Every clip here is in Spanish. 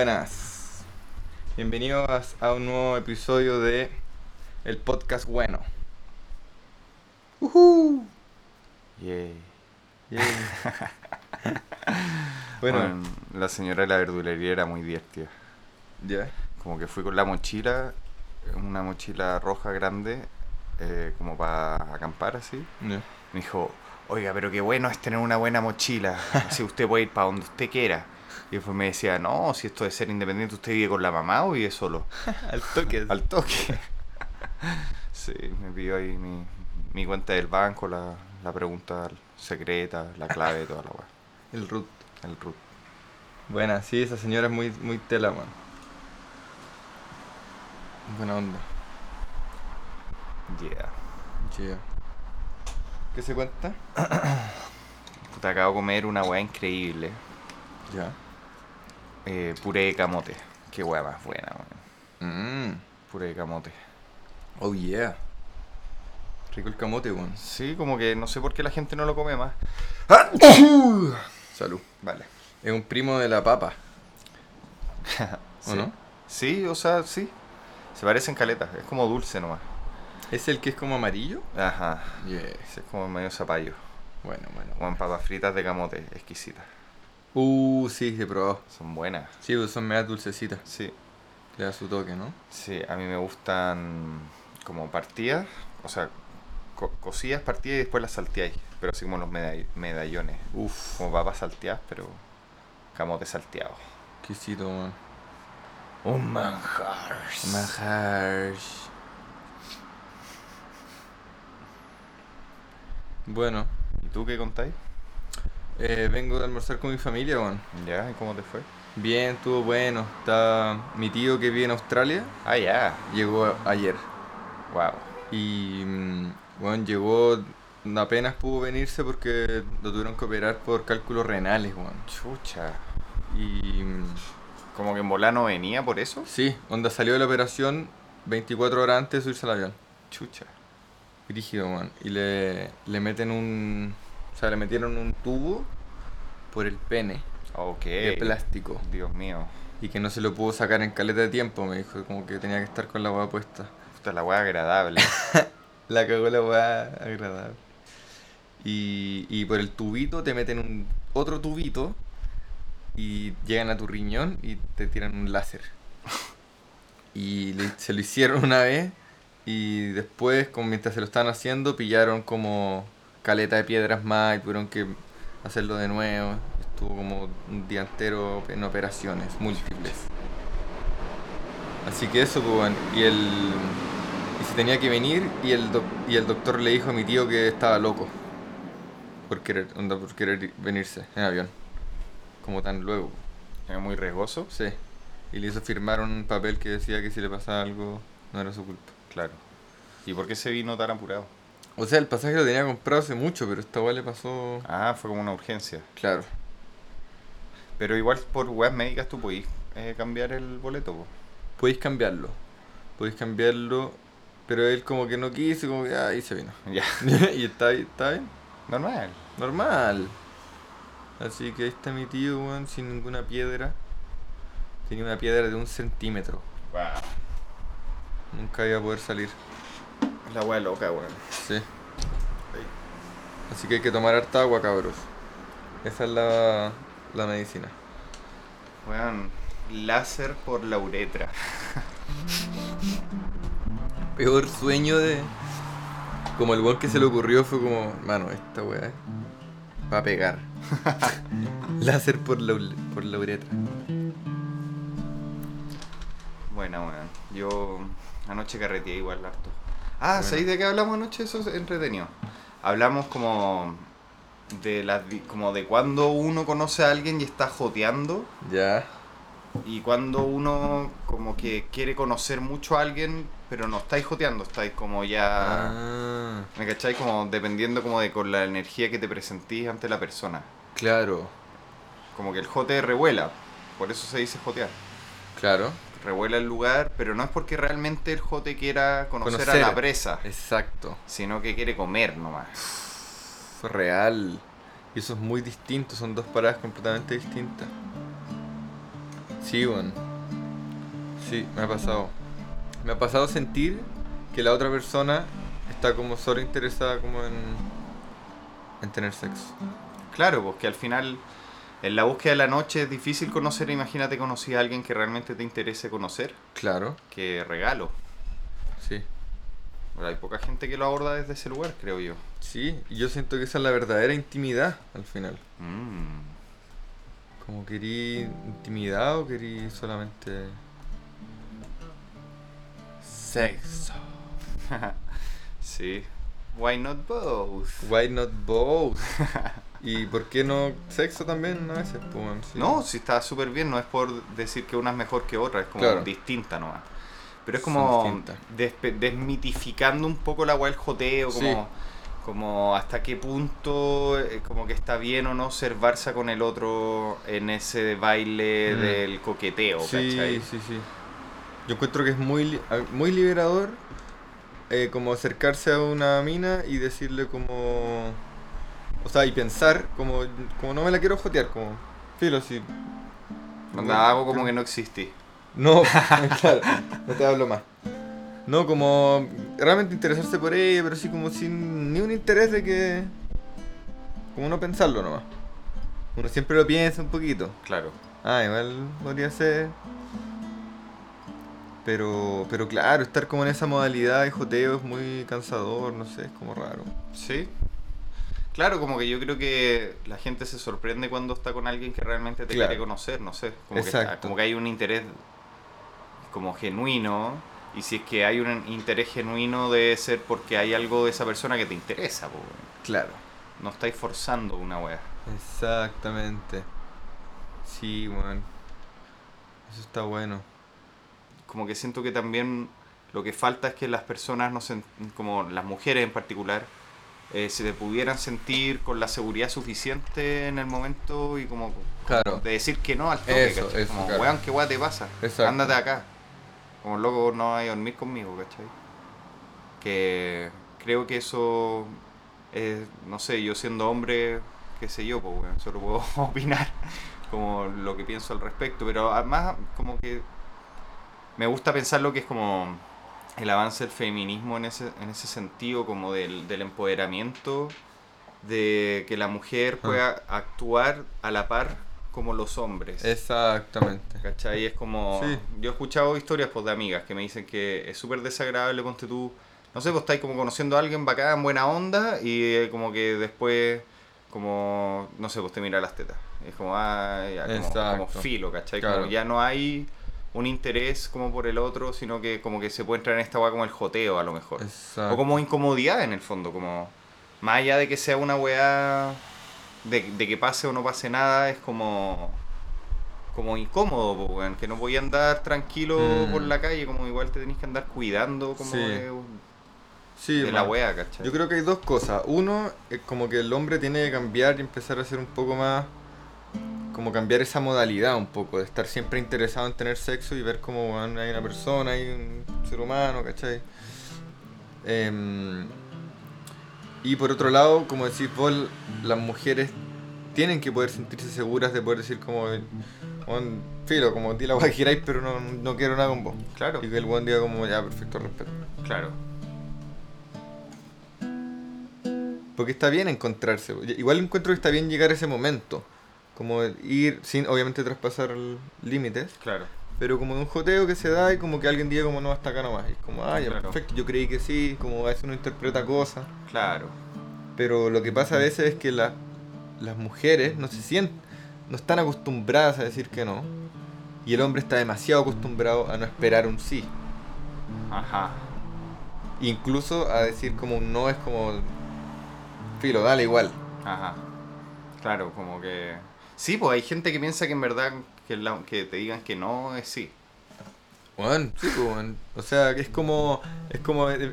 Buenas. Bienvenidos a un nuevo episodio de El Podcast Bueno. Uhu. Yay. bueno, Bueno, la señora de la verdulería era muy divertida. ya. Como que fui con la mochila, una mochila roja grande, eh, como para acampar así. ya. Me dijo, oiga, pero qué bueno es tener una buena mochila. Así usted puede ir para donde usted quiera. Y después me decía, no, si esto de ser independiente, ¿usted vive con la mamá o vive solo? Al toque. Al toque. sí, me pidió ahí mi, mi cuenta del banco, la, la pregunta secreta, la clave, toda la weá. El root. El root. Buena, sí, esa señora es muy, muy tela, man. Buena onda. Yeah. Yeah. ¿Qué se cuenta? Puta, acabo de comer una weá increíble. Ya. Eh, puré de camote. Qué más buena, weón. Mmm. Puré de camote. Oh yeah. Rico el camote, weón. Sí, como que no sé por qué la gente no lo come más. Salud. Vale. Es un primo de la papa. ¿O Sí. no? Sí, o sea, sí. Se parecen caletas. Es como dulce nomás. ¿Es el que es como amarillo? Ajá. Yeah. Ese es como medio zapallo. Bueno, bueno. Con papas fritas de camote. Exquisitas. Uh, sí, he probado. Son buenas. Sí, pues son medio dulcecitas. Sí. Le da su toque, ¿no? Sí, a mí me gustan como partidas. O sea, co- cocidas, partidas y después las salteáis. Pero así como los meda- medallones. Uf. Como papas salteadas, pero camote salteado. Exquisito, man. Un manjar. Manjar. Bueno, ¿Y tú qué contáis? Eh, vengo de almorzar con mi familia, weón. ¿Ya? ¿Y cómo te fue? Bien, estuvo bueno. Está mi tío que vive en Australia, Ah, ya. llegó ayer. Wow. Y, mm, bueno, llegó, apenas pudo venirse porque lo tuvieron que operar por cálculos renales, weón. Chucha. Y, mm, Como que en volano venía por eso. sí, onda salió de la operación 24 horas antes de subirse al avión. Chucha. Rígido, man. Y le, le meten un. O sea, le metieron un tubo por el pene Ok. de plástico. Dios mío. Y que no se lo pudo sacar en caleta de tiempo, me dijo. Como que tenía que estar con la weá puesta. Puta, la weá agradable. La cagó la weá agradable. Y, y por el tubito te meten un otro tubito y llegan a tu riñón y te tiran un láser. Y le- se lo hicieron una vez y después, como mientras se lo estaban haciendo, pillaron como caleta de piedras más y tuvieron que hacerlo de nuevo. Estuvo como un día entero en operaciones múltiples. Así que eso, pues, bueno, y el... Y se tenía que venir y el, doc- y el doctor le dijo a mi tío que estaba loco. Por querer, onda, por querer venirse en avión. Como tan luego. Es muy riesgoso. Sí. Y le hizo firmar un papel que decía que si le pasaba algo no era su culpa. Claro. ¿Y por qué se vino tan apurado? O sea, el pasaje lo tenía comprado hace mucho, pero esta weá le pasó... Ah, fue como una urgencia. Claro. Pero igual por web médicas tú podís eh, cambiar el boleto, po. Podéis cambiarlo. Podéis cambiarlo, pero él como que no quiso, como que... Ah, y se vino. Ya. y está, ahí- está bien. Normal. Normal. Así que ahí está mi tío, weón, sin ninguna piedra. Tenía una piedra de un centímetro. Wow. Nunca iba a poder salir. La weá loca, weón. Sí. Así que hay que tomar harta agua, cabros. Esa es la, la medicina. Weón. Láser por la uretra. Peor sueño de. Como el weón que se le ocurrió fue como, mano, esta weá va a pegar. Láser por la, por la uretra. Buena, weón. Yo anoche carreteé igual harto. Ah, Bueno. ¿sabéis de qué hablamos anoche? Eso es entretenido. Hablamos como de las como de cuando uno conoce a alguien y está joteando Ya. y cuando uno como que quiere conocer mucho a alguien pero no estáis joteando, estáis como ya... Ah, ¿Me cacháis? Como dependiendo como de con la energía que te presentís ante la persona. claro, Como que el jote revuela, por eso se dice jotear. claro. Revuela el lugar, pero no es porque realmente el jote quiera conocer, Conocer. a la presa, Exacto. sino que quiere comer nomás. Fue real. Y eso es muy distinto, son dos paradas completamente distintas. Sí, bueno. Sí, me ha pasado. Me ha pasado sentir que la otra persona está como solo interesada como en, en tener sexo. Claro, porque al final en la búsqueda de la noche es difícil conocer, imagínate conocí a alguien que realmente te interese conocer, Claro, que regalo. sí. Pero hay poca gente que lo aborda desde ese lugar, creo yo. Sí, y yo siento que esa es la verdadera intimidad al final. Mm. Como querí intimidad o querí solamente sexo. sí. Why not both? Why not both? ¿Y por qué no sexo también a veces? Pues, sí. No, si está súper bien, no es por decir que una es mejor que otra, es como Claro. distinta nomás. Pero es como desmitificando un poco la weá del joteo, como, Sí. como hasta qué punto eh, como que está bien o no ser Barça con el otro en ese baile Mm. del coqueteo, Sí, ¿cachai? sí, sí. Yo encuentro que es muy, li- a- muy liberador eh, como acercarse a una mina y decirle como... O sea, y pensar como, como no me la quiero jotear, como... Filo. Onda, hago como que no existí. No, claro, no te hablo más. No, como realmente interesarse por ella, pero sí como sin ni un interés de que... Como no pensarlo nomás. Uno siempre lo piensa un poquito. Claro. Ah, igual podría ser. Pero, pero claro, estar como en esa modalidad de joteo es muy cansador, no sé, es como raro. Sí. Claro, como que yo creo que la gente se sorprende cuando está con alguien que realmente te Claro. quiere conocer, no sé. Como que, Exacto. está- como que hay un interés como genuino. Y si es que hay un interés genuino debe ser porque hay algo de esa persona que te interesa, po, weón. Claro. No estáis forzando una wea. Exactamente. Sí, bueno. Eso está bueno. Como que siento que también lo que falta es que las personas, no se, como las mujeres en particular, eh, se pudieran sentir con la seguridad suficiente en el momento y como Claro. de decir que no al toque, eso, Como, claro. weón, ¿qué weá te pasa? Exacto. Ándate acá. Como loco no vayas a dormir conmigo, ¿cachai? Que creo que eso es, no sé, yo siendo hombre, qué sé yo, pues weón, solo puedo opinar como lo que pienso al respecto, pero además como que me gusta pensar lo que es como el avance del feminismo en ese, en ese sentido, como del, del empoderamiento, de que la mujer pueda actuar a la par como los hombres. Exactamente. ¿Cachai? Es como. Sí. Yo he escuchado historias pues, de amigas que me dicen que es súper desagradable, ponte tú. No sé, pues estáis como conociendo a alguien bacán, buena onda, y eh, como que después, como. No sé, pues te mira las tetas. Es como, ah, ya, como, como filo, ¿cachai? Claro. Como ya no hay un interés como por el otro, sino que como que se puede entrar en esta weá como el joteo a lo mejor. Exacto. O como incomodidad en el fondo, como. Más allá de que sea una weá. De, de que pase o no pase nada, es como. Como incómodo, po, weón. Que no voy a andar tranquilo Mm. por la calle, como igual te tenés que andar cuidando como Sí. de, Sí, de la weá, ¿cachai? Yo creo que hay dos cosas. Uno, es como que el hombre tiene que cambiar y empezar a ser un poco más. Como cambiar esa modalidad un poco, de estar siempre interesado en tener sexo y ver cómo bueno, hay una persona, hay un ser humano, ¿cachai? Em, y por otro lado, como decís vos, las mujeres tienen que poder sentirse seguras de poder decir como, "Weón, filo, como di la weá que queráis, pero no, no quiero nada con vos. Claro, Y que el buen diga como, ya, perfecto, respeto. claro. Porque está bien encontrarse. Igual encuentro que está bien llegar a ese momento. Como ir sin, obviamente, traspasar límites. Claro. Pero como de un joteo que se da y como que alguien diga como no, hasta acá nomás. Y es como, ah, ya, Claro. perfecto, yo creí que sí. Como a veces uno interpreta cosas. Claro. Pero lo que pasa a veces es que la- las mujeres no se sienten, no están acostumbradas a decir que no. y el hombre está demasiado acostumbrado a no esperar un sí. Ajá. Incluso a decir como un no es como... Filo, dale igual. Ajá. Claro, como que. Sí, pues hay gente que piensa que en verdad que, la- que te digan que no es sí. Bueno, sí, pues. O sea, que es como... Es como... eh,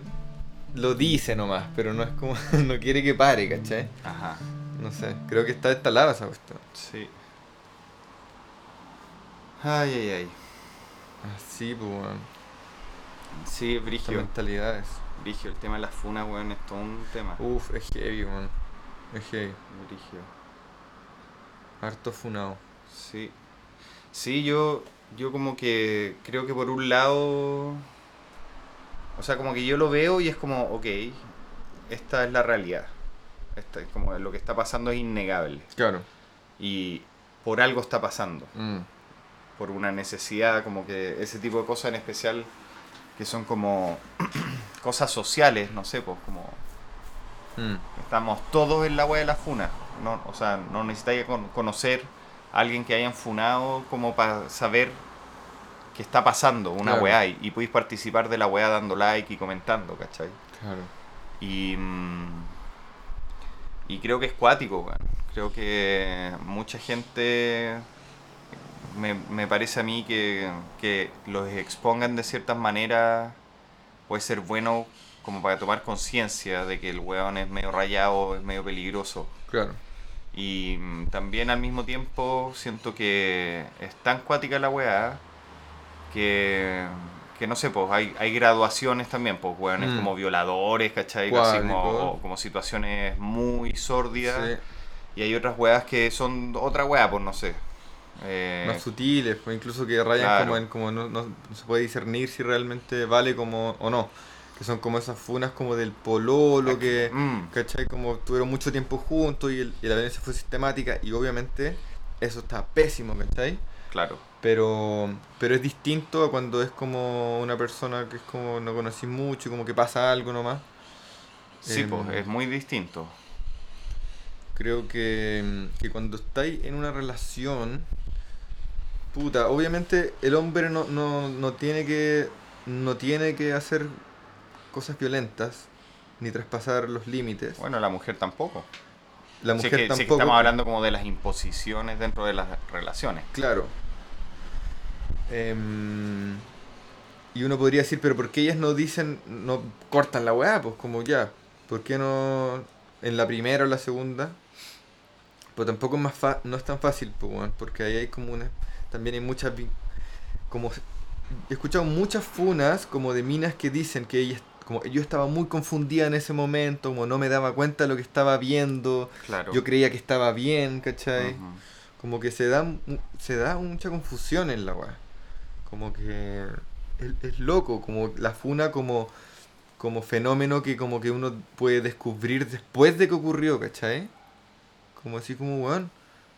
Lo dice nomás, pero no es como... No quiere que pare, ¿cachai? Ajá. No sé, creo que está instalada esa cuestión. Sí. Ay, ay, ay. Así, pues, weón. Sí, Brigio. mentalidades. Brigio, el tema de las funas, weón, es todo un tema. Uf, es heavy, weón. Es heavy. Brigio. Harto funado. Sí. Sí, yo, yo como que creo que por un lado... O sea, como que yo lo veo y es como, ok, esta es la realidad. Esta es como lo que está pasando es innegable. Claro. Y por algo está pasando. Mm. Por una necesidad, como que ese tipo de cosas en especial que son como cosas sociales, no sé, pues como Mm. Estamos todos en la wea de la funa. No, o sea, no necesitáis con- conocer a alguien que hayan funado como para saber qué está pasando una Claro. weá y, y podéis participar de la weá dando like y comentando, ¿cachai? Claro. Y, mm, y creo que es cuático, weón. Creo que mucha gente me, me parece a mí que, que los expongan de ciertas maneras puede ser bueno como para tomar conciencia de que el weón es medio rayado, es medio peligroso. Claro. Y mm, también al mismo tiempo siento que es tan cuática la weá que, que no sé, pues hay, hay graduaciones también, pues weones Mm. como violadores, ¿cachai? Así como, como situaciones muy sórdidas. Sí. Y hay otras weas que son otra wea, pues no sé. Eh, Más sutiles, pues incluso que rayan claro. como en como no, no- no se puede discernir si realmente vale como o no. Que son como esas funas como del pololo que, mm, ¿cachai? Como tuvieron mucho tiempo juntos y, el- y la violencia fue sistemática y obviamente eso está pésimo, ¿cachai? claro. Pero, pero es distinto a cuando es como una persona que es como no conocí mucho y como que pasa algo nomás. Sí, Em, pues es muy distinto. Creo que, que cuando estáis en una relación, puta, obviamente el hombre no, no, no tiene que no tiene que hacer cosas violentas ni traspasar los límites. Bueno, la mujer tampoco. La mujer que, que tampoco. estamos hablando como de las imposiciones dentro de las relaciones. Claro. Em, y uno podría decir, pero ¿por qué ellas no dicen, no cortan la weá? Pues como ya, ¿por qué no en la primera o la segunda? Pues tampoco es más fa- no es tan fácil, pues, porque ahí hay como una, también hay muchas, como, he escuchado muchas funas como de minas que dicen que ellas, como yo estaba muy confundida en ese momento, como no me daba cuenta de lo que estaba viendo, Claro. yo creía que estaba bien, ¿cachai? Como que se da, se da mucha confusión en la weá. Como que es, es loco, como la funa como, como fenómeno que como que uno puede descubrir después de que ocurrió, ¿cachai? Como así como, weón,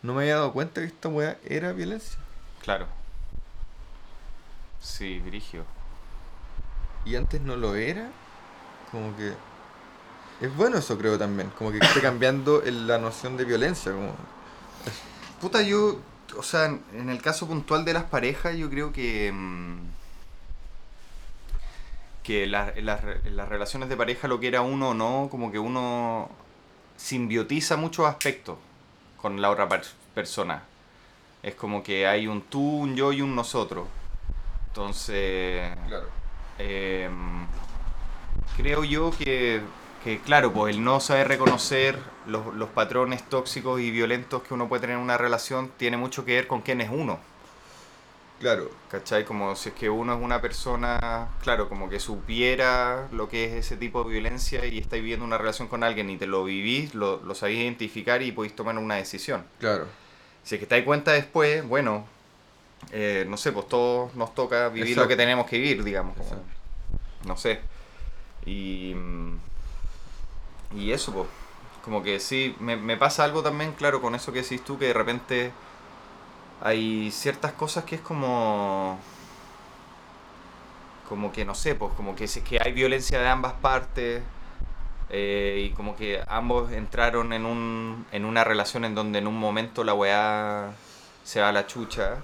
no me había dado cuenta que esta weá era violencia. Claro. Sí, Brigio. Y antes no lo era. Como que... Es bueno eso creo también, como que esté cambiando el- la noción de violencia. Como, Puta, yo, o sea, en- el caso puntual de las parejas, yo creo que. mm, que la- las, relaciones de pareja, lo que era uno o no, como que uno simbiotiza muchos aspectos con la otra per- persona. Es como que hay un tú, un yo y un nosotros. Entonces. claro. Eh, creo yo que, que, claro, pues el no saber reconocer los, los patrones tóxicos y violentos que uno puede tener en una relación tiene mucho que ver con quién es uno. Claro, ¿Cachai? Como si es que uno es una persona, claro, como que supiera lo que es ese tipo de violencia y estáis viviendo una relación con alguien y te lo vivís, lo, lo sabéis identificar y podéis tomar una decisión. claro. Si es que te das cuenta después, bueno, eh, no sé, pues todos nos toca vivir lo que tenemos que vivir, digamos. como- no sé. Y, mm, y eso, pues. Como que sí, me, me pasa algo también, claro, con eso que decís tú, que de repente hay ciertas cosas que es como... Como que, no sé, pues como que que hay violencia de ambas partes eh, y como que ambos entraron en, un, en una relación en donde en un momento la weá se va a la chucha.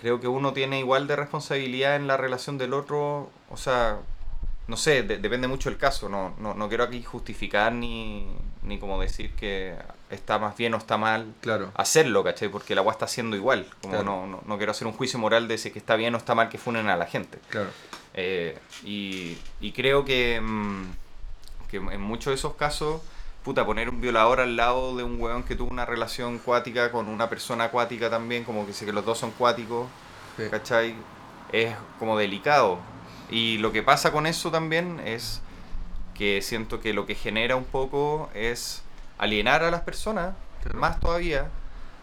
Creo que uno tiene igual de responsabilidad en la relación del otro, o sea, no sé, de- depende mucho del caso, no, no, no quiero aquí justificar ni, ni como decir que está más bien o está mal Claro. hacerlo, ¿cachai? Porque la agua está haciendo igual, como Claro. no, no, no quiero hacer un juicio moral de si que está bien o está mal que funen a la gente. Claro. Eh, y, y creo que, mm, que en muchos de esos casos, puta, poner un violador al lado de un weón que tuvo una relación cuática con una persona acuática también, como que sé que los dos son cuáticos, Sí. ¿cachai? Es como delicado. Y lo que pasa con eso también es que siento que lo que genera un poco es alienar a las personas, Claro. más todavía.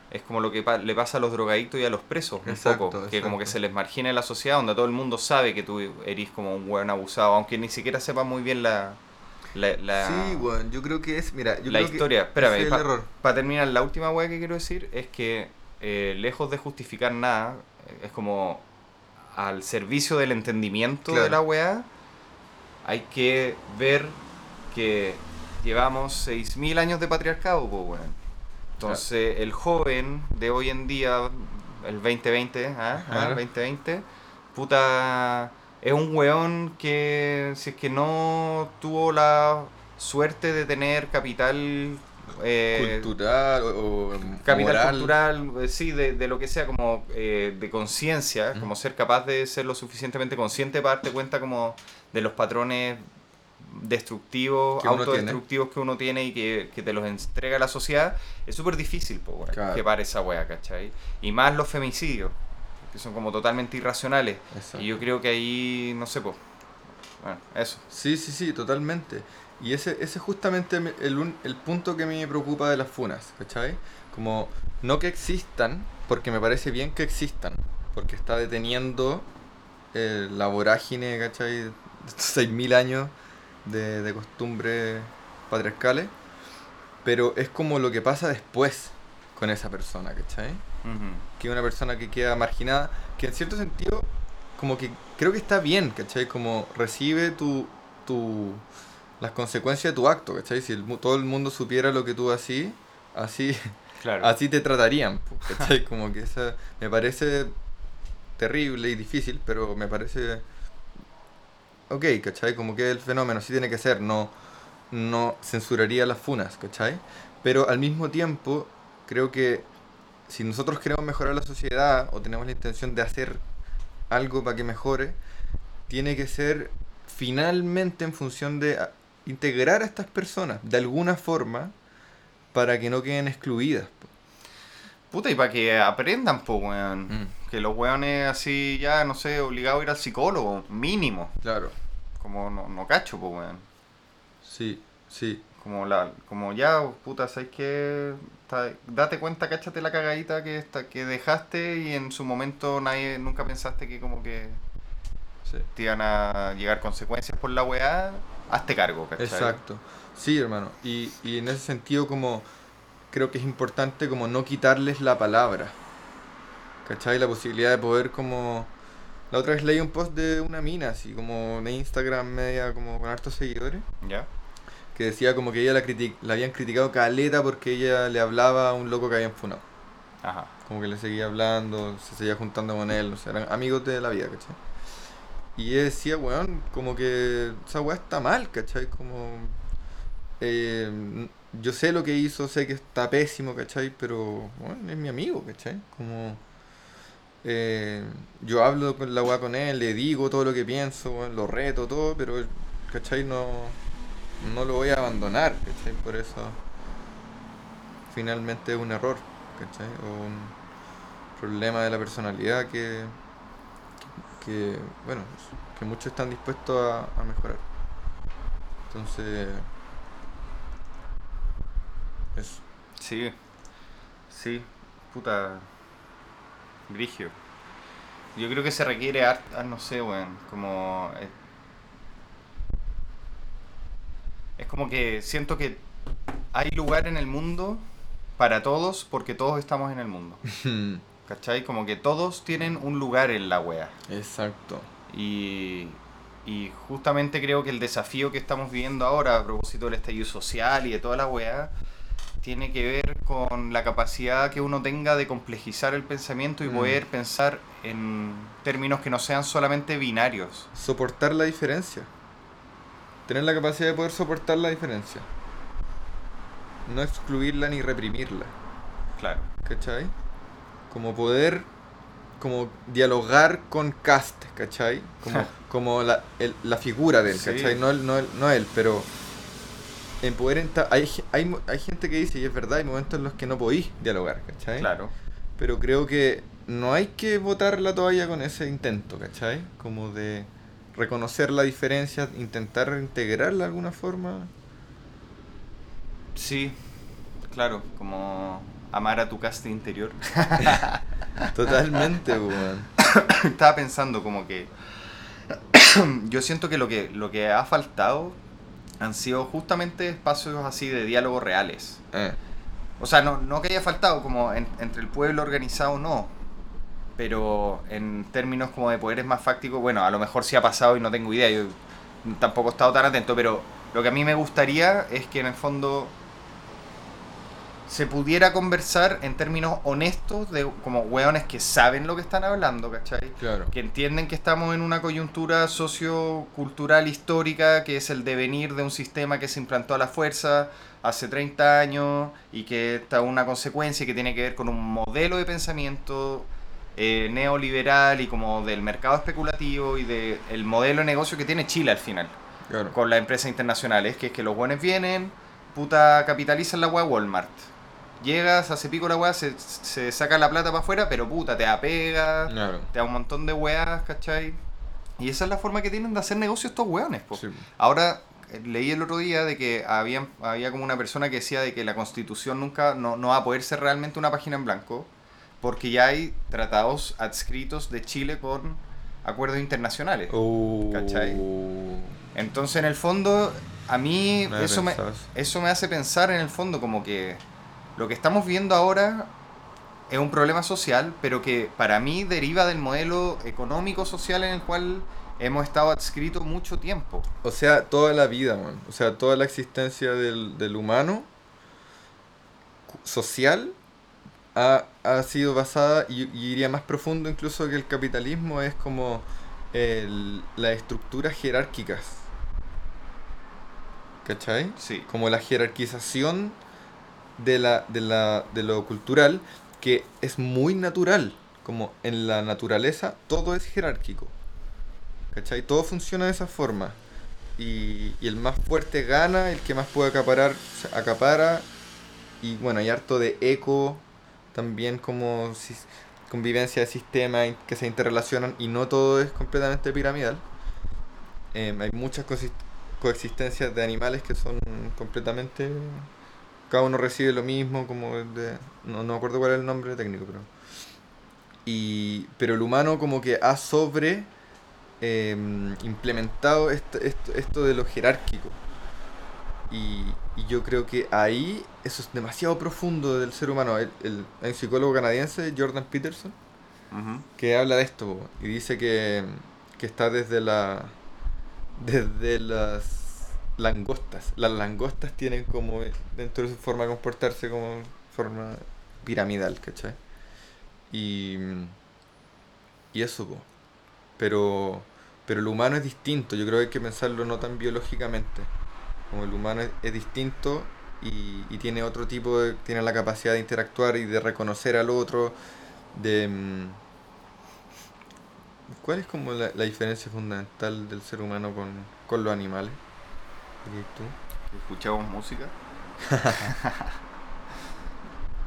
Es como lo que pa- le pasa a los drogadictos y a los presos, un Exacto, poco. Que como que exacto. se les margina en la sociedad, donde todo el mundo sabe que tú eres como un weón abusado, aunque ni siquiera sepa muy bien la, la, la- Sí, weón, yo creo que es, mira, yo la creo que historia. ese Espérame, es para terminar, la última weá que quiero decir es que eh, lejos de justificar nada, eh, es como al servicio del entendimiento de la weá, hay que ver que llevamos 6.000 años de patriarcado, pues weón. Entonces, el joven de hoy en día, el 2020, ¿ah? ¿Ah? Claro. 2020, puta, es un weón que si es que no tuvo la suerte de tener capital eh, Cultural o, o capital moral. cultural, eh, sí, de, de lo que sea, como eh, de conciencia, como ser capaz de ser lo suficientemente consciente para darte cuenta como de los patrones destructivos, Que uno autodestructivos que uno tiene y que, que te los entrega la sociedad, es súper difícil, po, Claro. que pare esa wea, ¿cachai? Y más los femicidios, que son como totalmente irracionales. Exacto. Y yo creo que ahí, no sé, pues, bueno, eso. Sí, sí, sí, totalmente. Y ese, ese es justamente me- el, el punto que me preocupa de las funas, ¿cachai? Como, no que existan, porque me parece bien que existan, porque está deteniendo eh, la vorágine, ¿cachai? De estos 6.000 años de, de costumbres patriarcales, pero es como lo que pasa después con esa persona, ¿cachai? Ujú. Que una persona que queda marginada, que en cierto sentido, como que creo que está bien, ¿cachai? Como recibe tu, tu, las consecuencias de tu acto, ¿cachai? Si el todo el mundo supiera lo que tú así, así, Claro. así te tratarían, ¿cachai? Como que esa me parece terrible y difícil, pero me parece ok, ¿cachai? Como que el fenómeno sí tiene que ser, no, no censuraría las funas, ¿cachai? Pero al mismo tiempo, creo que si nosotros queremos mejorar la sociedad o tenemos la intención de hacer algo para que mejore, tiene que ser finalmente en función de integrar a estas personas de alguna forma para que no queden excluidas. Puta, y para que aprendan, pues, weón. Mm. Que los weones así ya, no sé, obligados a ir al psicólogo, mínimo. Claro, Como no, no cacho, pues, weón. sí, sí, Como, la, como ya, puta, ¿sabes qué? Ta- Date cuenta, cáchate la cagadita que, está, que dejaste y en su momento nadie, nunca pensaste que como que sí. te iban a llegar consecuencias por la weá. Hazte cargo, ¿cachai? Exacto. Sí, hermano. Y, y en ese sentido como creo que es importante como no quitarles la palabra. ¿Cachai? La posibilidad de poder como... La otra vez leí un post de una mina, así como de Instagram media como con hartos seguidores, ¿Ya? Que decía como que ella la, la habían criticado caleta porque ella le hablaba a un loco que habían funado. Ajá. Como que le seguía hablando, se seguía juntando con él, no sé, eran amigos de la vida, ¿cachai? Y ella decía, weón, como que esa weá está mal, ¿cachai? Como. eh, yo sé lo que hizo, sé que está pésimo, ¿cachai? Pero, bueno, es mi amigo, ¿cachai? Como. eh, yo hablo con la weá con él, le digo todo lo que pienso, weón, lo reto, todo, pero, ¿cachai? No, no lo voy a abandonar, ¿cachai? Por eso. Finalmente es un error, ¿cachai? O un problema de la personalidad que, que bueno, que muchos están dispuestos a, mejorar. Entonces, eso. Sí. Sí. Puta. Brigio. Yo creo que se requiere harta, no sé, weón. Como. eh, Es como que siento que hay lugar en el mundo para todos porque todos estamos en el mundo. ¿Cachai? Como que todos tienen un lugar en la wea. Exacto. Y, y justamente creo que el desafío que estamos viviendo ahora a propósito del estallido social y de toda la weá, tiene que ver con la capacidad que uno tenga de complejizar el pensamiento y Mm. poder pensar en términos que no sean solamente binarios. Soportar la diferencia. Tener la capacidad de poder soportar la diferencia. No excluirla ni reprimirla. Claro. ¿Cachai? Como poder como dialogar con Cast, ¿cachai? Como, como la, el- la figura de él, Sí. ¿cachai? No él, no, él, no él, pero en poder enta- hay, hay, hay gente que dice, y es verdad, hay momentos en los que no podís dialogar, ¿cachai? Claro. Pero creo que no hay que botar la toalla con ese intento, ¿cachai? Como de reconocer la diferencia, intentar integrarla de alguna forma. Sí, claro, como amar a tu casta interior. Totalmente, weón. Estaba pensando como que yo siento que lo que lo que ha faltado han sido justamente espacios así de diálogo reales. Eh, O sea, no, no que haya faltado como en- entre el pueblo organizado, no. Pero en términos como de poderes más fácticos, bueno, a lo mejor sí ha pasado y no tengo idea. Yo tampoco he estado tan atento, pero lo que a mí me gustaría es que en el fondo se pudiera conversar en términos honestos de como hueones que saben lo que están hablando, ¿cachai? claro. que entienden que estamos en una coyuntura sociocultural histórica, que es el devenir de un sistema que se implantó a la fuerza hace 30 años y que está una consecuencia que tiene que ver con un modelo de pensamiento eh, neoliberal y como del mercado especulativo y del el modelo de negocio que tiene Chile al final Claro. con las empresas internacionales, que es que los buenos vienen, puta, capitalizan la weá Walmart. Llegas, hace pico la weá, se, se saca la plata para afuera, pero puta, te apega, Claro. te da un montón de weas, ¿cachai? Y esa es la forma que tienen de hacer negocios estos weones. Sí. Ahora, eh, leí el otro día de que había, había como una persona que decía de que la constitución nunca, no, no va a poder ser realmente una página en blanco, porque ya hay tratados adscritos de Chile con acuerdos internacionales. Uh, ¿Cachai? Entonces, en el fondo, a mí No eso, me, eso. me hace pensar en el fondo como que lo que estamos viendo ahora es un problema social, pero que para mí deriva del modelo económico-social en el cual hemos estado adscritos mucho tiempo. O sea, toda la vida, man. O sea, toda la existencia del, del humano social ha, ha sido basada, y, y iría más profundo incluso que el capitalismo, es como el- las estructuras jerárquicas. ¿Cachai? Sí. Como la jerarquización de, la, de, la, de lo cultural, que es muy natural. Como en la naturaleza todo es jerárquico. ¿Cachai? Todo funciona de esa forma. Y, y el más fuerte gana, el que más puede acaparar, acapara. Y bueno, hay harto de eco, también como convivencia de sistemas que se interrelacionan y no todo es completamente piramidal. Em, hay muchas coexis- coexistencias de animales que son completamente... Cada uno recibe lo mismo, como de... No, no acuerdo cuál es el nombre técnico, pero... Y, pero el humano como que ha sobre em, implementado esto, esto, esto de lo jerárquico. Y, y yo creo que ahí eso es demasiado profundo del ser humano. El, el- hay un psicólogo canadiense, Jordan Peterson, que habla de esto y dice que, que está desde la desde las langostas. Las langostas tienen como dentro de su forma de comportarse como forma piramidal, ¿cachai? Y, y eso, po. pero pero el humano es distinto. Yo creo que hay que pensarlo no tan biológicamente. Como el humano es, es distinto y, y tiene otro tipo de tiene la capacidad de interactuar y de reconocer al otro de mm, ¿Cuál es como la, la diferencia fundamental del ser humano con, con los animales? ¿Dirías tú? ¿Escuchamos música?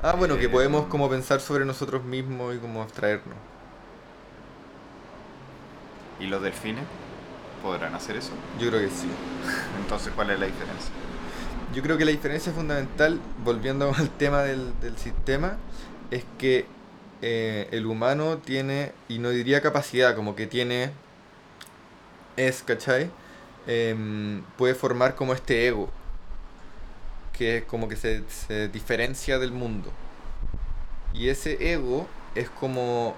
Ah, bueno, que Eh, podemos como pensar sobre nosotros mismos y como abstraernos. ¿Y los delfines? ¿Podrán hacer eso? Yo creo que sí. Entonces, ¿cuál es la diferencia? Yo creo que la diferencia fundamental, volviendo al tema del, del sistema, es que eh, el humano tiene, y no diría capacidad, como que tiene, es, ¿cachai? Em, puede formar como este ego, que es como que se, se diferencia del mundo. Y ese ego es como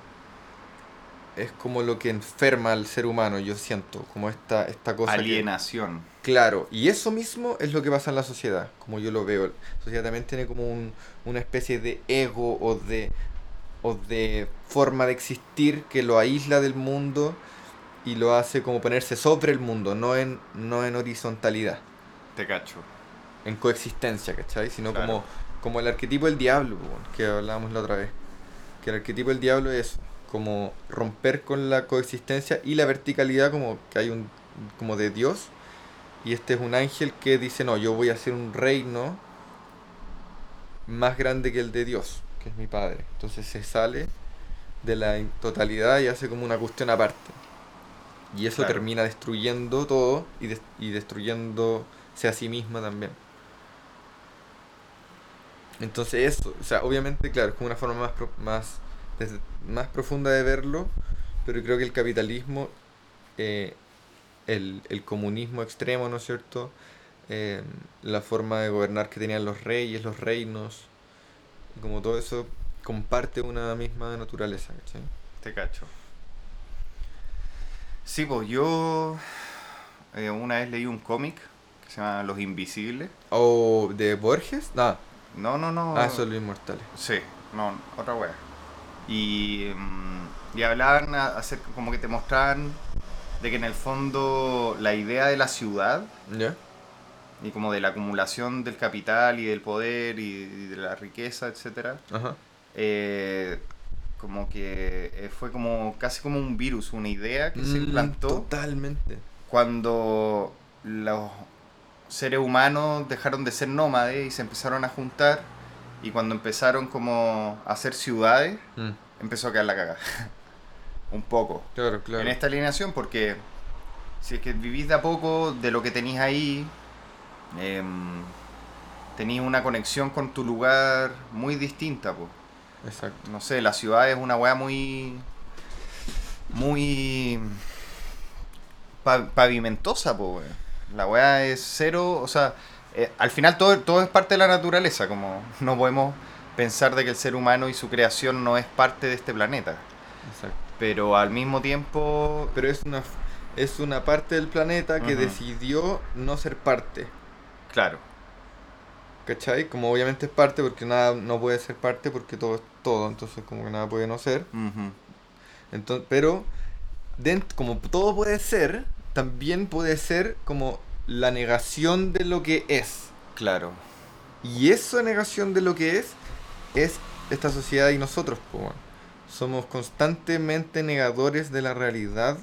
es como lo que enferma al ser humano, yo siento, como esta, esta cosa. que- Alienación. Claro, y eso mismo es lo que pasa en la sociedad, como yo lo veo. La sociedad también tiene como un- una especie de ego o de, o de forma de existir que lo aísla del mundo y lo hace como ponerse sobre el mundo, no en, no en horizontalidad, Te cacho. en coexistencia, ¿cachai? Sino Claro. como, como el arquetipo del diablo, que hablábamos la otra vez. Que el arquetipo del diablo es eso, como romper con la coexistencia y la verticalidad como que hay un como de Dios y este es un ángel que dice, "No, yo voy a hacer un reino más grande que el de Dios, que es mi padre." Entonces se sale de la totalidad y hace como una cuestión aparte. Y eso Claro. termina destruyendo todo y, des- y destruyéndose a sí misma también. Entonces eso, o sea, obviamente, claro, es como una forma más, pro- más, desde- más profunda de verlo, pero creo que el capitalismo, eh, el, el comunismo extremo, ¿no es cierto? Eh, la forma de gobernar que tenían los reyes, los reinos, como todo eso comparte una misma naturaleza, ¿cachai? Te cacho. Sí, pues yo eh, una vez leí un cómic que se llama Los Invisibles. ¿O de Borges? No, No, no, no. ah, son los inmortales. Sí, no, otra wea. Y, mm, y hablaban acerca, como que te mostraban de que en el fondo la idea de la ciudad y como de la acumulación del capital y del poder y, y de la riqueza, etcétera, eh, como que eh, fue como casi como un virus, una idea que se Mm, implantó Totalmente. cuando los seres humanos dejaron de ser nómades y se empezaron a juntar y cuando empezaron como a hacer ciudades Mm, empezó a quedar la cagada un poco Claro, claro. en esta alineación porque si es que vivís de a poco de lo que tenéis ahí em, tenéis una conexión con tu lugar muy distinta pues Exacto. no sé, la ciudad es una weá muy. muy. pa- pavimentosa, po, weón. La weá es cero, o sea, eh, al final todo, todo es parte de la naturaleza, como no podemos pensar de que el ser humano y su creación no es parte de este planeta. Exacto. Pero al mismo tiempo. Pero es una, es una parte del planeta que decidió no ser parte. Claro, ¿Cachai? Como obviamente es parte porque nada no puede ser parte porque todo es todo, entonces como que nada puede no ser. Entonces, pero como todo puede ser, también puede ser como la negación de lo que es. claro, Y esa negación de lo que es es esta sociedad y nosotros, po. Somos constantemente negadores de la realidad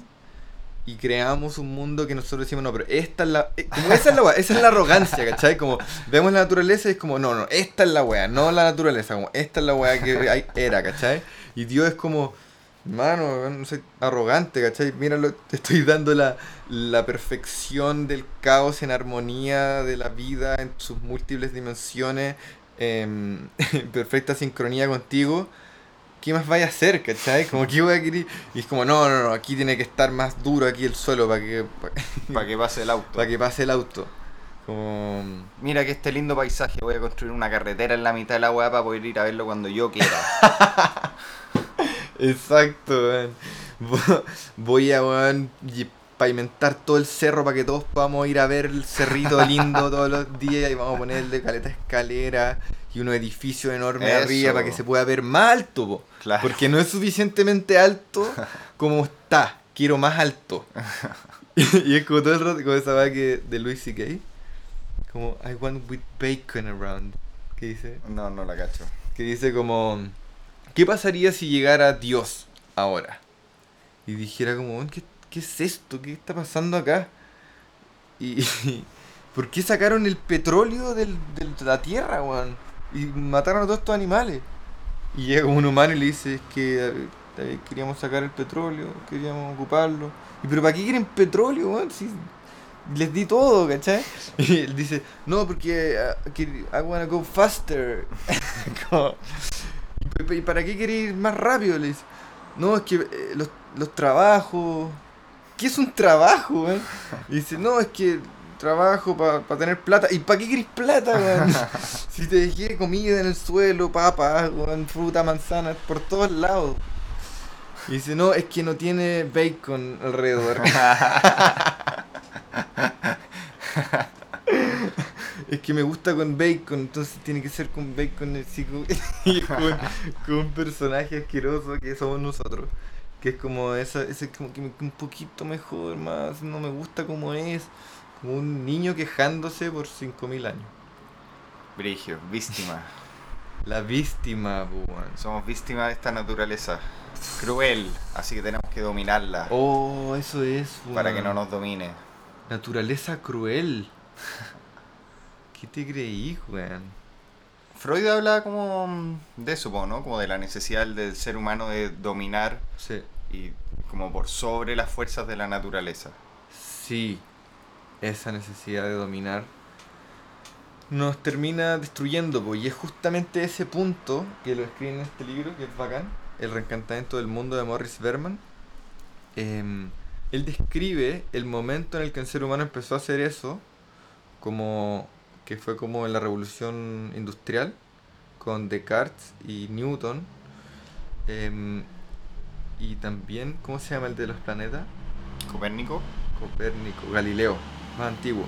y creamos un mundo que nosotros decimos, no, pero esta es la... eh, Como esa es la weá, esa es la arrogancia, ¿cachai? Como vemos la naturaleza y es como, no, no, esta es la weá, no la naturaleza, como esta es la weá que era, ¿cachai? Y Dios es como, mano, no soy arrogante, ¿cachai? Míralo, te estoy dando la, la perfección del caos en armonía de la vida en sus múltiples dimensiones, en perfecta sincronía contigo. ¿Qué más vaya a hacer, cachai? Como que voy a querer. Y es como, no, no, no, aquí tiene que estar más duro aquí el suelo para que, para que pase el auto. para que pase el auto. Como. Mira que este lindo paisaje, voy a construir una carretera en la mitad de la weá para poder ir a verlo cuando yo quiera. Exacto, weón. Vo- Voy a, weón, pavimentar todo el cerro para que todos podamos ir a ver el cerrito lindo todos los días y vamos a ponerle caleta escalera y unos edificios enormes Eso. arriba para que se pueda ver más alto, po. Claro. Porque no es suficientemente alto como está. Quiero más alto. y es como todo el rato, como esa weá que de Luis C.K. Como, I want with bacon around. ¿Qué dice? No, no la cacho. que dice como, ¿qué pasaría si llegara Dios ahora? Y dijera como, "Weón, ¿qué, es esto? ¿Qué está pasando acá? Y, ¿por qué sacaron el petróleo de la tierra, weón? Y mataron a todos estos animales. Y llega un humano y le dice, es que queríamos sacar el petróleo, queríamos ocuparlo. ¿Y pero para qué quieren petróleo, weón? Si les di todo, ¿cachai? Y él dice, no, porque uh, I wanna go faster. "¿Y- ¿Y para qué queréis ir más rápido? Le dice, no, es que eh, los, los trabajos... ¿Qué es un trabajo, weón? Y dice, no, es que trabajo para tener plata. ¿Y para qué querés plata, weón? si te dejé comida en el suelo, papas, weón, fruta, manzanas, por todos lados. Y dice, no, es que no tiene bacon alrededor. que me gusta con bacon, entonces tiene que ser con bacon así como- y con, con un personaje asqueroso que somos nosotros. Que es como esa, ese como que me- un poquito mejor, más no me gusta como es. Como un niño quejándose por 5000 años. Brigio, víctima. La víctima, weón. Somos víctimas de esta naturaleza cruel, así que tenemos que dominarla Oh, eso es, para que no nos domine. Naturaleza cruel. ¿Qué te creí, weón? Freud habla como de eso, ¿no? Como de la necesidad del ser humano de dominar Sí. y como por sobre las fuerzas de la naturaleza. Sí, esa necesidad de dominar nos termina destruyendo, po, y es justamente ese punto que lo escribe en este libro, que es bacán, El reencantamiento del mundo de Morris Berman. Em, él describe el momento en el que el ser humano empezó a hacer eso, como que fue como en la revolución industrial, con Descartes y Newton, em, y también, ¿cómo se llama el de los planetas? Copérnico, Copérnico, Galileo, más antiguo,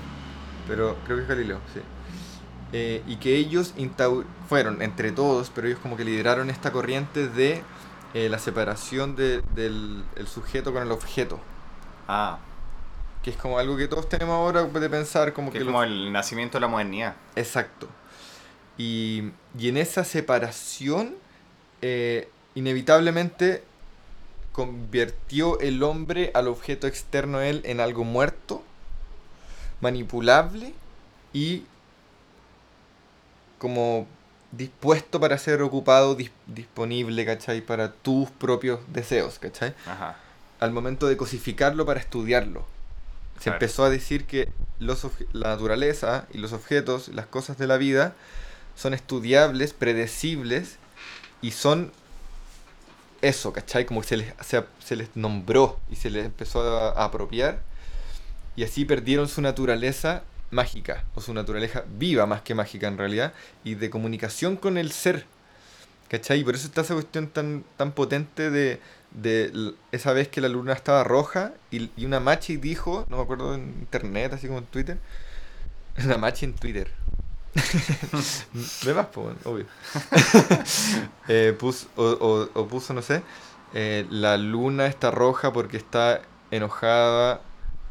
pero creo que es Galileo, sí. Eh, y que ellos fueron entre todos, pero ellos como que lideraron esta corriente de eh, la separación de- del el sujeto con el objeto, ah, que es como algo que todos tenemos ahora de pensar como que que, es los- como el nacimiento de la modernidad. Exacto. Y, y en esa separación, eh, inevitablemente convirtió el hombre al objeto externo a él en algo muerto, manipulable y como dispuesto para ser ocupado, dis- disponible, ¿cachai? Para tus propios deseos, ¿cachai? Ajá. al momento de cosificarlo para estudiarlo. Se empezó a decir que los la naturaleza y los objetos, las cosas de la vida, son estudiables, predecibles y son eso, ¿cachai? Como que se les, se, se les nombró y se les empezó a, a apropiar y así perdieron su naturaleza mágica, o su naturaleza viva más que mágica en realidad, y de comunicación con el ser. ¿Cachai? Y por eso está esa cuestión tan, tan potente de, de esa vez que la luna estaba roja y, y una machi dijo, no me acuerdo en internet, así como en Twitter, una machi en Twitter. ¿Me vas, po, obvio. Eh, puso, o, o- o puso, no sé, eh, la luna está roja porque está enojada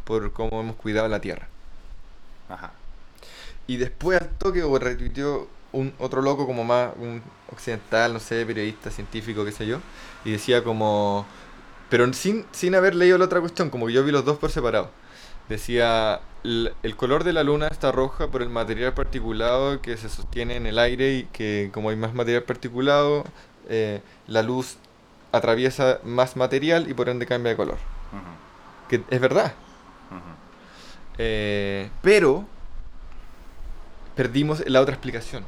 por cómo hemos cuidado la Tierra. Ajá. Y después al toque o retuiteó un otro loco como más un occidental, no sé, periodista, científico, qué sé yo, y decía como pero sin, sin haber leído la otra cuestión, como que yo vi los dos por separado. Decía, "L- el color de la luna está roja por el material particulado que se sostiene en el aire y que como hay más material particulado, eh, la luz atraviesa más material y por ende cambia de color. Que es verdad. Eh, pero perdimos la otra explicación.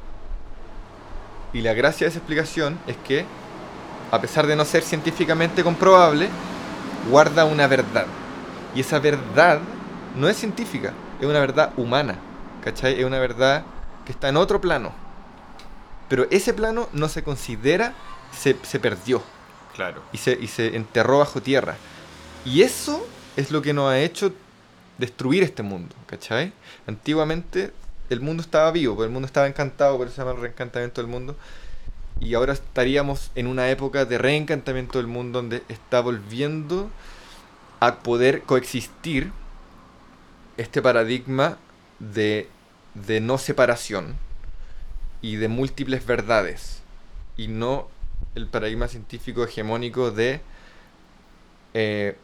Y la gracia de esa explicación es que, a pesar de no ser científicamente comprobable, guarda una verdad. Y esa verdad no es científica, es una verdad humana. ¿Cachai? Es una verdad que está en otro plano. Pero ese plano no se considera, se, se perdió Claro. y se, y se enterró bajo tierra. Y eso es lo que nos ha hecho destruir este mundo, ¿cachai? Antiguamente el mundo estaba vivo, pues el mundo estaba encantado, por eso se llama el reencantamiento del mundo. Y ahora estaríamos en una época de reencantamiento del mundo donde está volviendo a poder coexistir este paradigma de, de no separación y de múltiples verdades y no el paradigma científico hegemónico de eh,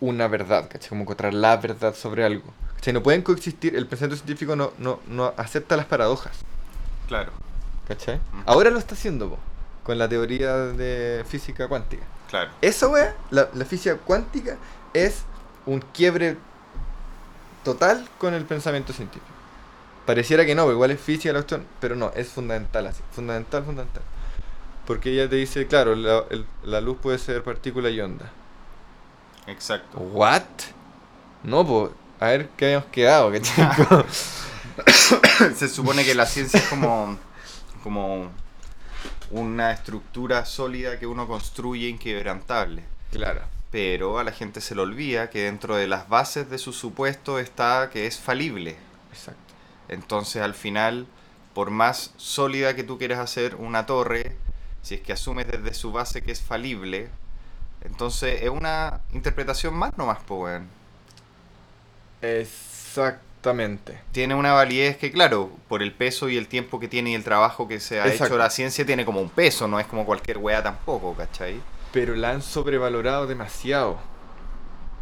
una verdad, ¿cachai? Como encontrar la verdad sobre algo. ¿Cachai? No pueden coexistir, el pensamiento científico no, no, no acepta las paradojas, Claro. ¿cachai? Ahora lo está haciendo, po, con la teoría de física cuántica. Claro. Esa wea, la, la física cuántica, es un quiebre total con el pensamiento científico. Pareciera que no, igual es física la cuestión, pero no, es fundamental así. Fundamental, fundamental. Porque ella te dice, claro, la, el- la luz puede ser partícula y onda. Exacto. ¿What? No, pues, a ver qué habíamos quedado, ¿cachai? Se supone que la ciencia es como, como una estructura sólida que uno construye inquebrantable. Claro. Pero a la gente se le olvida que dentro de las bases de su supuesto está que es falible. Exacto. Entonces al final, por más sólida que tú quieras hacer una torre, si es que asumes desde su base que es falible, entonces es una interpretación más nomás, pues. Exactamente. Tiene una validez que, claro, por el peso y el tiempo que tiene y el trabajo que se ha Exacto. hecho la ciencia, tiene como un peso, no es como cualquier weá tampoco, ¿cachai? Pero la han sobrevalorado demasiado.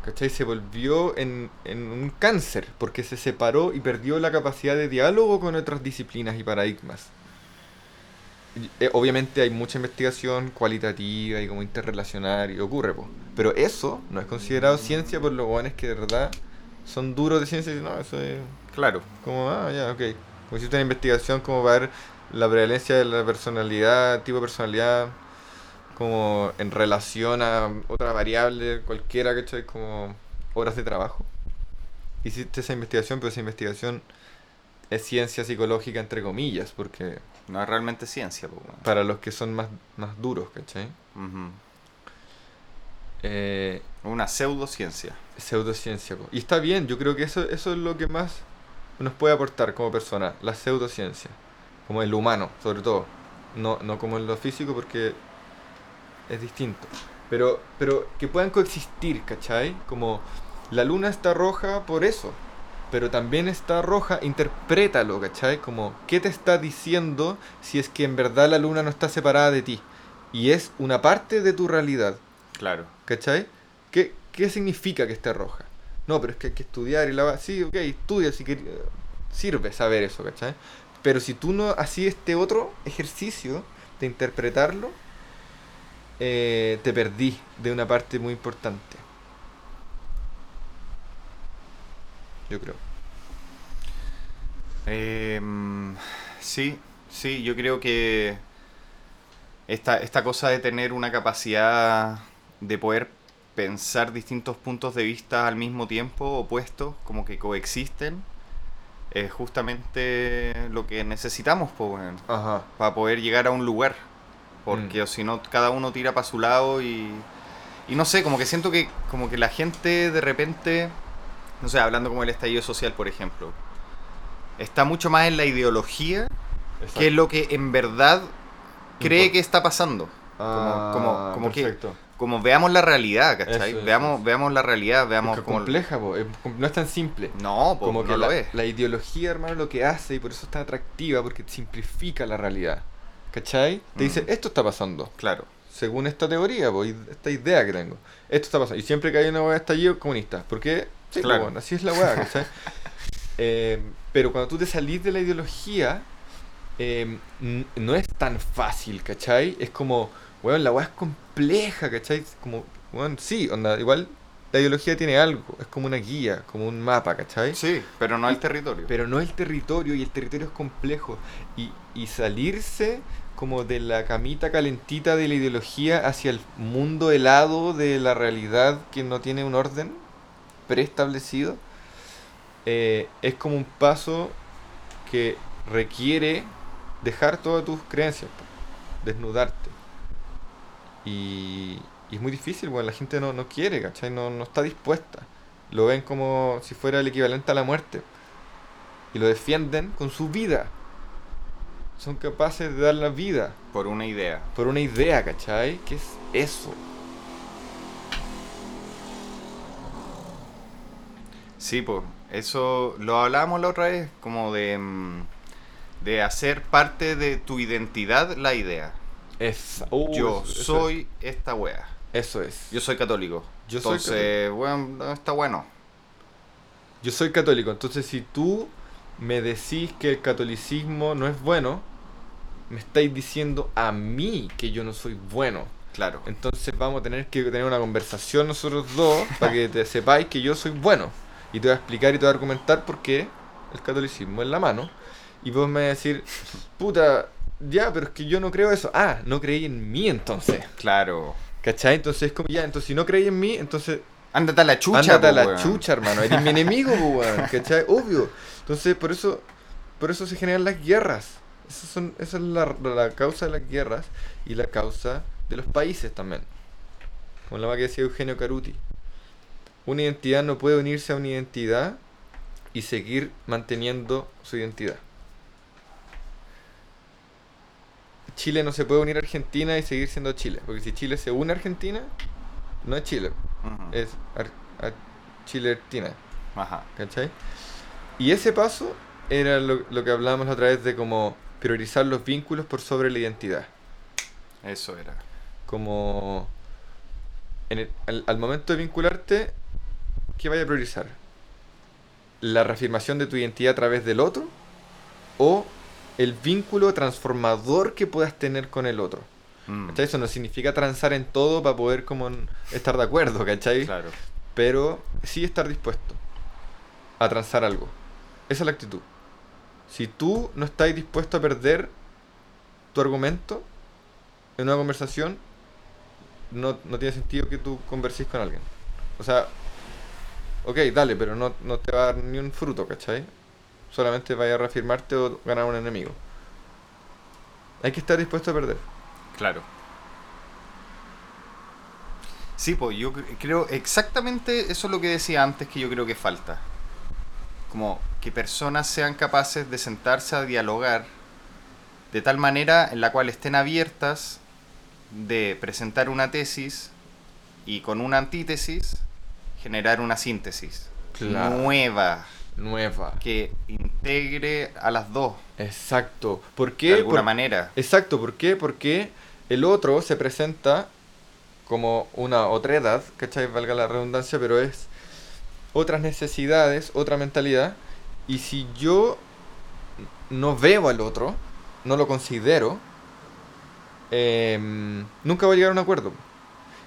¿Cachai? Se volvió en, en un cáncer porque se separó y perdió la capacidad de diálogo con otras disciplinas y paradigmas. Eh, obviamente hay mucha investigación cualitativa y como interrelacionar y ocurre, po. pero eso no es considerado ciencia por los guanes que de verdad son duros de ciencia no, eso es Claro. como, ah, ya, ok. Como hiciste una investigación como para ver la prevalencia de la personalidad, tipo de personalidad, como en relación a otra variable, cualquiera, ¿cachai? Como horas de trabajo. Hiciste esa investigación, pero esa investigación es ciencia psicológica, entre comillas, porque No es realmente ciencia, pues, weón. para los que son más, más duros, ¿cachai? Ujú. Eh, Una pseudociencia. pseudociencia. po. Y está bien, yo creo que eso, eso es lo que más nos puede aportar como persona, la pseudociencia. Como en lo humano, sobre todo. No, no como en lo físico porque es distinto. Pero, pero que puedan coexistir, ¿cachai? Como la luna está roja por eso. Pero también está roja, interprétalo, ¿cachai? Como, ¿qué te está diciendo si es que en verdad la luna no está separada de ti? Y es una parte de tu realidad. Claro. ¿Cachai? ¿Qué, qué significa que esté roja? No, pero es que hay que estudiar y la. Sí, ok, estudia si quer- Sirve saber eso, ¿cachai? Pero si tú no hacías este otro ejercicio de interpretarlo, eh, te perdí de una parte muy importante. Yo creo. Em, sí, sí, yo creo que esta, esta cosa de tener una capacidad de poder pensar distintos puntos de vista al mismo tiempo, opuestos, como que coexisten, es justamente lo que necesitamos, pues, Ajá. para poder llegar a un lugar. Porque Mm. si no, cada uno tira para su lado y, y no sé, como que siento que como que la gente de repente, no sé, hablando como el estallido social, por ejemplo, está mucho más en la ideología que es lo que en verdad cree que está pasando. Ah, como- como que- perfecto. Como veamos la realidad, ¿cachai? Eso, eso, veamos, eso. veamos la realidad, veamos Es como... compleja, po, no es tan simple. No, pues como no que lo la, es. la ideología, hermano, lo que hace y por eso es tan atractiva, porque simplifica la realidad. ¿Cachai? Te dice, Mm. esto está pasando. Claro. según esta teoría, po, y esta idea que tengo. Esto está pasando. Y siempre que hay una hueá de estallido comunista. ¿Por qué? Sí, po, Claro. bueno, así es la hueá, ¿cachai? Eh, pero cuando tú te salís de la ideología, eh, no es tan fácil, ¿cachai? Es como, weón, la hueá es compleja, ¿cachai? Como, weón, sí, onda, igual la ideología tiene algo, es como una guía, como un mapa, ¿cachai? Sí, pero no el territorio. Pero no el territorio, y el territorio es complejo. Y, y salirse como de la camita calentita de la ideología hacia el mundo helado de la realidad que no tiene un orden preestablecido, eh, es como un paso que requiere dejar todas tus creencias, desnudarte. Y, y es muy difícil, bueno, la gente no, no quiere, ¿cachai? No, no está dispuesta. Lo ven como si fuera el equivalente a la muerte. Y lo defienden con su vida. Son capaces de dar la vida Por una idea. por una idea, ¿cachai? ¿Qué es eso? Sí, pues, eso lo hablábamos la otra vez, como de, mm, de hacer parte de tu identidad la idea. Es, uh, Yo soy esta wea. Eso es. Yo soy católico. Yo soy Entonces, bueno, no está bueno. Yo soy católico, entonces si tú me decís que el catolicismo no es bueno, me estáis diciendo a mí que yo no soy bueno. Claro. Entonces vamos a tener que tener una conversación nosotros dos para que te sepáis que yo soy bueno. Y te voy a explicar y te voy a argumentar por qué el catolicismo es la mano. Y vos me vas a decir, puta, ya, pero es que yo no creo eso. Ah, no creí en mí entonces. Claro. ¿Cachai? Entonces es como, ya, entonces si no creí en mí, entonces Ándate a la chucha, ándate a la weón. chucha, hermano. Eres mi enemigo, weón. ¿Cachai? Obvio. Entonces, por eso, por eso se generan las guerras. Esas son, esa es la, la causa de las guerras y la causa de los países también. como la más que decía Eugenio Caruti. Una identidad no puede unirse a una identidad y seguir manteniendo su identidad. Chile no se puede unir a Argentina y seguir siendo Chile, porque si Chile se une a Argentina, no es Chile, es Ar- Ar- Chile-Argentina. Ajá. ¿Cachai? Y ese paso era lo, lo que hablábamos otra vez de como priorizar los vínculos por sobre la identidad. Eso era. Como en el- al, al momento de vincularte, ¿qué vaya a priorizar? ¿La reafirmación de tu identidad a través del otro? ¿O el vínculo transformador que puedas tener con el otro? Mm, ¿Cachai? Eso no significa transar en todo para poder como estar de acuerdo, ¿cachai? Claro. pero sí estar dispuesto a transar algo. Esa es la actitud. Si tú no estás dispuesto a perder tu argumento en una conversación, no, no tiene sentido que tú converses con alguien. O sea, ok, dale, pero no, no te va a dar ni un fruto, ¿cachai? Solamente vaya a reafirmarte o ganar un enemigo. Hay que estar dispuesto a perder. Claro. Sí, pues yo cre- creo exactamente eso es lo que decía antes que yo creo que falta. Como que personas sean capaces de sentarse a dialogar de tal manera en la cual estén abiertas de presentar una tesis y con una antítesis generar una síntesis Claro. nueva Nueva. que integre a las dos Exacto. ¿Por de qué? alguna Por- manera. Exacto, ¿por qué? Porque el otro se presenta como una otra edad, ¿cachai? Valga la redundancia, pero es otras necesidades, otra mentalidad. Y si yo no veo al otro, no lo considero, em, nunca voy a llegar a un acuerdo.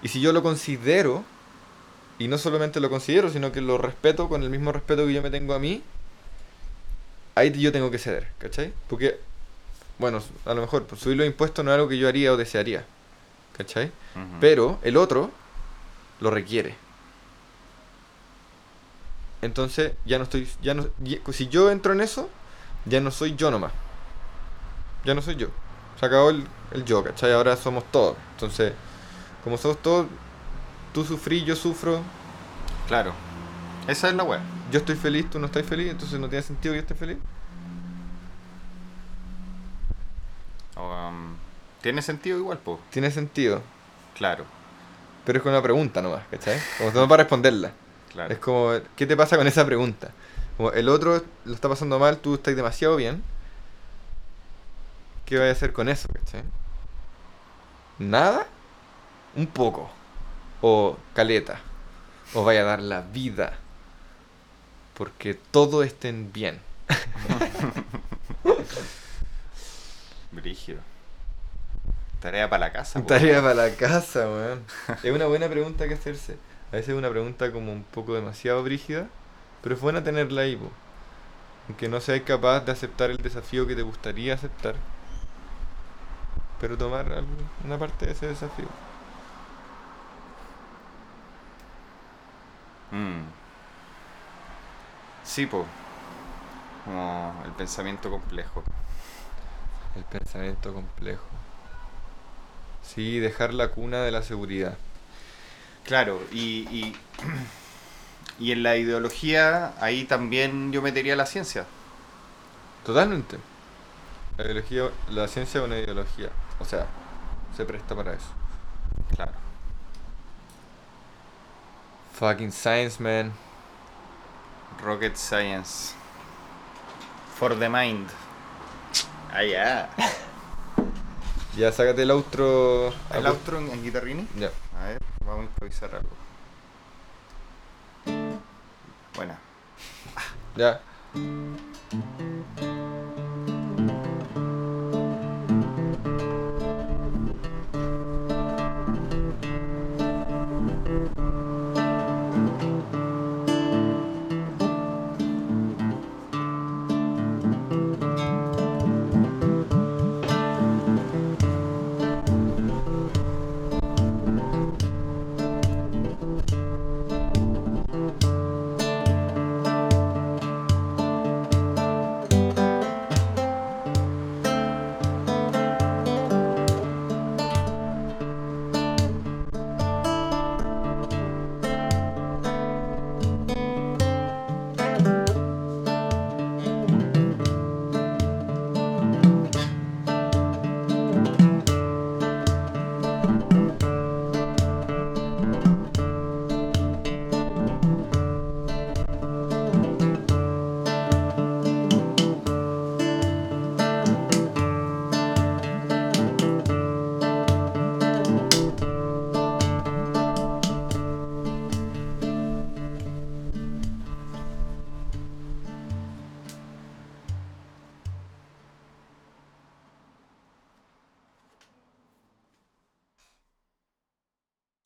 Y si yo lo considero, y no solamente lo considero, sino que lo respeto con el mismo respeto que yo me tengo a mí, ahí yo tengo que ceder, ¿cachai? Porque bueno, a lo mejor pues, subir los impuestos no es algo que yo haría o desearía. ¿Cachai? Pero el otro lo requiere. Entonces ya no estoy. Ya no, ya- si yo entro en eso, ya no soy yo nomás. Ya no soy yo. Se acabó el, el yo, ¿cachai? Ahora somos todos. Entonces, como somos todos, tú sufrí, yo sufro, Claro. Esa es la web. yo estoy feliz, tú no estás feliz, entonces no tiene sentido que yo esté feliz. Um, Tiene sentido igual, pues. Tiene sentido. Claro, Pero es con una pregunta nomás, ¿cachai? Como no para responderla. claro. Es como, ¿qué te pasa con esa pregunta? Como el otro lo está pasando mal, tú estás demasiado bien. ¿Qué voy a hacer con eso, cachai? ¿Nada? Un poco. O caleta. O vaya a dar la vida. Porque todo estén bien. Brígido. Tarea para la casa. Tarea para la casa, weón. Es una buena pregunta que hacerse. A veces es una pregunta como un poco demasiado brígida, pero es buena tenerla ahí, po. Aunque no seas capaz de aceptar el desafío que te gustaría aceptar. Pero tomar una parte de ese desafío. Mm. Sí, po. Como el pensamiento complejo. El pensamiento complejo. Sí, dejar la cuna de la seguridad. Claro, y, y, y en la ideología, ahí también yo metería la ciencia. Totalmente. La ideología, la ciencia es una ideología. O sea, se presta para eso. Claro. Fucking science, man. Rocket Science. For the mind. Ah, ya. Ya, sácate el outro. ¿El outro en, en guitarrini? Ya. A ver, vamos a improvisar algo. Buena. Ya.